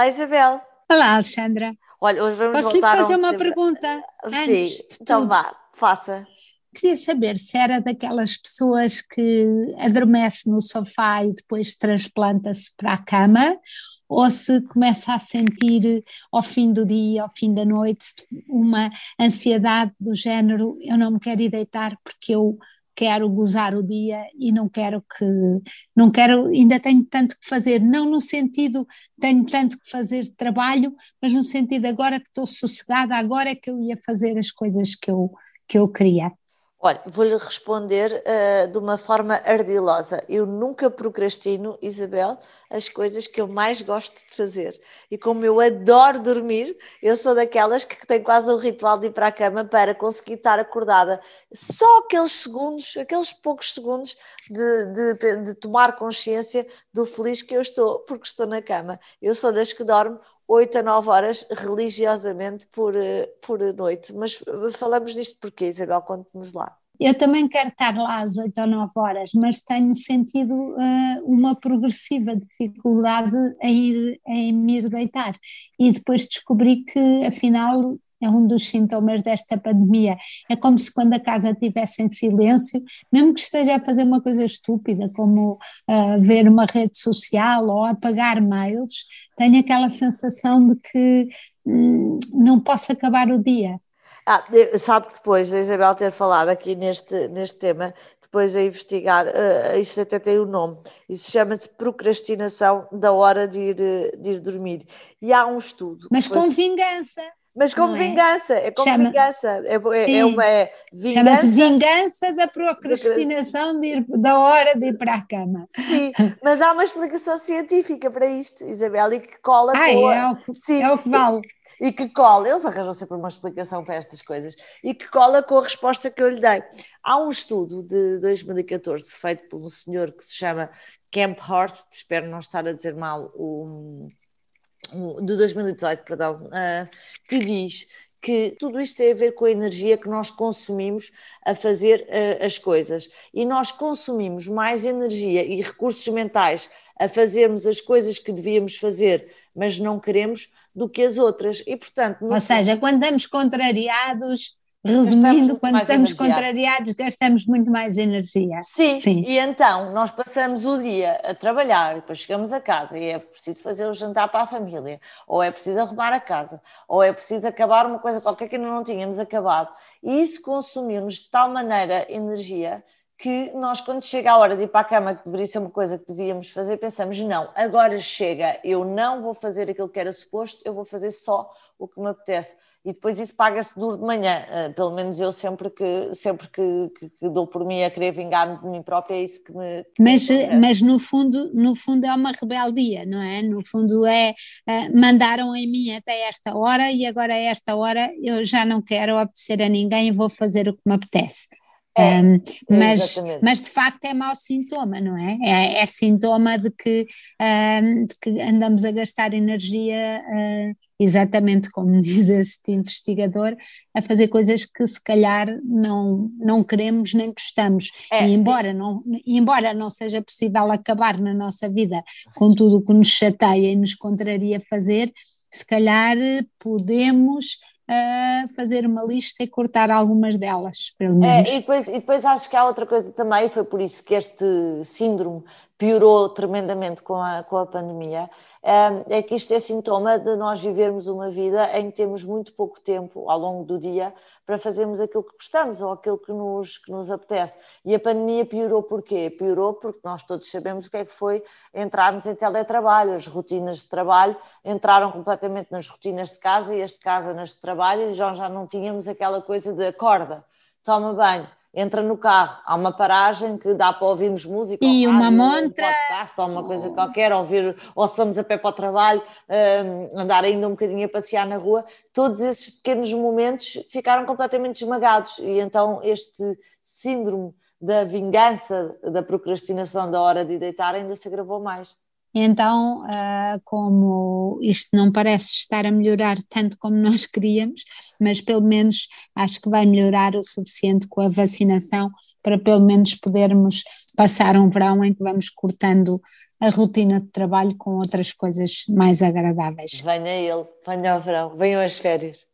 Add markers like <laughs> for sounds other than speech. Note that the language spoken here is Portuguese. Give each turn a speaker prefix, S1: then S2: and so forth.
S1: Olá, Isabel.
S2: Olá, Alexandra.
S1: Olha, hoje vamos
S2: Posso lhe fazer
S1: um
S2: uma pergunta
S1: Sim,
S2: antes de
S1: então
S2: tudo?
S1: vá, faça.
S2: Queria saber se era daquelas pessoas que adormece no sofá e depois transplanta-se para a cama, ou se começa a sentir ao fim do dia, ao fim da noite, uma ansiedade do género: eu não me quero ir deitar porque eu quero gozar o dia e não quero que, não quero, ainda tenho tanto que fazer, não no sentido tenho tanto que fazer de trabalho, mas no sentido agora que estou sossegada, agora é que eu ia fazer as coisas que eu, que eu queria.
S1: Olha, vou-lhe responder eh, de uma forma ardilosa. Eu nunca procrastino, Isabel, as coisas que eu mais gosto de fazer. E como eu adoro dormir, eu sou daquelas que tem quase um ritual de ir para a cama para conseguir estar acordada. Só aqueles segundos, aqueles poucos segundos de, de- de tomar consciência do feliz que eu estou, porque estou na cama. Eu sou das que dorme 8 a 9 horas religiosamente por, eh, por noite. Mas eh, falamos disto porquê, Isabel? Conte-nos lá.
S2: Eu também quero estar lá às 8 ou 9 horas, mas tenho sentido uh, uma progressiva dificuldade em, ir, em me ir deitar. E depois descobri que, afinal, é um dos sintomas desta pandemia. É como se quando a casa estivesse em silêncio, mesmo que esteja a fazer uma coisa estúpida, como uh, ver uma rede social ou apagar mails, tenho aquela sensação de que hum, não posso acabar o dia.
S1: Ah, sabe que depois da Isabel ter falado aqui neste, neste tema, depois a investigar, eh, isso até tem o nome, isso chama-se procrastinação da hora de ir, de ir dormir. E há um estudo.
S2: Mas
S1: depois-
S2: com vingança.
S1: Mas com
S2: não é?
S1: vingança, é com
S2: Chama-
S1: vingança. É, é, é uma é
S2: Chama-se
S1: vingança.
S2: vingança da procrastinação de ir- da hora de ir para a cama.
S1: Sim, mas há uma explicação científica para isto, Isabel, e que cola
S2: Ah,
S1: com a-
S2: é o que,
S1: Sim,
S2: é o que vale.
S1: e que cola, eles arranjam sempre uma explicação para estas coisas, e que cola com a resposta que eu lhe dei. Há um estudo de 2014 feito por um senhor que se chama Camp Horst, espero não estar a dizer mal, o- de 2018, perdão, ah, que diz que tudo isto tem a ver com a energia que nós consumimos a fazer ah, as coisas. E nós consumimos mais energia e recursos mentais a fazermos as coisas que devíamos fazer, mas não queremos, do que as outras. E, portanto,
S2: Ou seja, quando estamos contrariados, resumindo, quando estamos
S1: energia.
S2: contrariados, gastamos muito mais energia.
S1: Sim,
S2: Sim.
S1: e então nós passamos o dia a trabalhar, depois chegamos a casa e é preciso fazer o jantar para a família, ou é preciso arrumar a casa, ou é preciso acabar uma coisa qualquer que ainda não tínhamos acabado. E isso consumiu-nos de tal maneira energia que nós, quando chega a hora de ir para a cama, que deveria ser uma coisa que devíamos fazer, pensamos: não, agora chega, eu não vou fazer aquilo que era suposto, eu vou fazer só o que me apetece. E depois isso paga-se duro de manhã. Uh, pelo menos eu sempre que, sempre que, que, que dou por mim a querer vingar-me de mim própria, é isso que me. Que
S2: Mas,
S1: me acontece.
S2: mas no fundo, no fundo é uma rebeldia, não é? No fundo é ah, mandaram em mim até esta hora e agora a esta hora eu já não quero obedecer a ninguém e vou fazer o que me apetece.
S1: É,
S2: Um, mas,
S1: exatamente.
S2: mas de facto é mau sintoma, não é? É, é sintoma de que, um, de que andamos a gastar energia, uh, exatamente como <laughs> diz este investigador, a fazer coisas que se calhar não, não queremos nem gostamos.
S1: É,
S2: E embora não, embora não seja possível acabar na nossa vida com tudo o que nos chateia e nos contraria fazer, se calhar podemos ah, fazer uma lista e cortar algumas delas, pelo
S1: É,
S2: menos.
S1: e, depois, e depois acho que há outra coisa também, foi por isso que este síndrome piorou tremendamente com a, com a pandemia, é, é que isto é sintoma de nós vivermos uma vida em que temos muito pouco tempo ao longo do dia para fazermos aquilo que gostamos ou aquilo que nos, que nos apetece. E a pandemia piorou porquê? Piorou porque nós todos sabemos o que é que foi entrarmos em teletrabalho, as rotinas de trabalho entraram completamente nas rotinas de casa e as de casa nas de trabalho e já, já não tínhamos aquela coisa de acorda, toma banho, entra no carro, há uma paragem que dá para ouvirmos música,
S2: E
S1: ou
S2: uma
S1: rádio, ou um
S2: montra.
S1: podcast, ou uma coisa qualquer, ou, ver, ou se vamos a pé para o trabalho, hum, andar ainda um bocadinho a passear na rua, todos esses pequenos momentos ficaram completamente esmagados e então este síndrome da vingança, da procrastinação da hora de deitar ainda se agravou mais.
S2: Então, ah, como isto não parece estar a melhorar tanto como <laughs> nós queríamos, mas pelo menos acho que vai melhorar o suficiente com a vacinação para pelo menos podermos passar um verão em que vamos cortando a rotina de trabalho com outras coisas mais agradáveis.
S1: Venha ele, venha ao verão, venham as férias.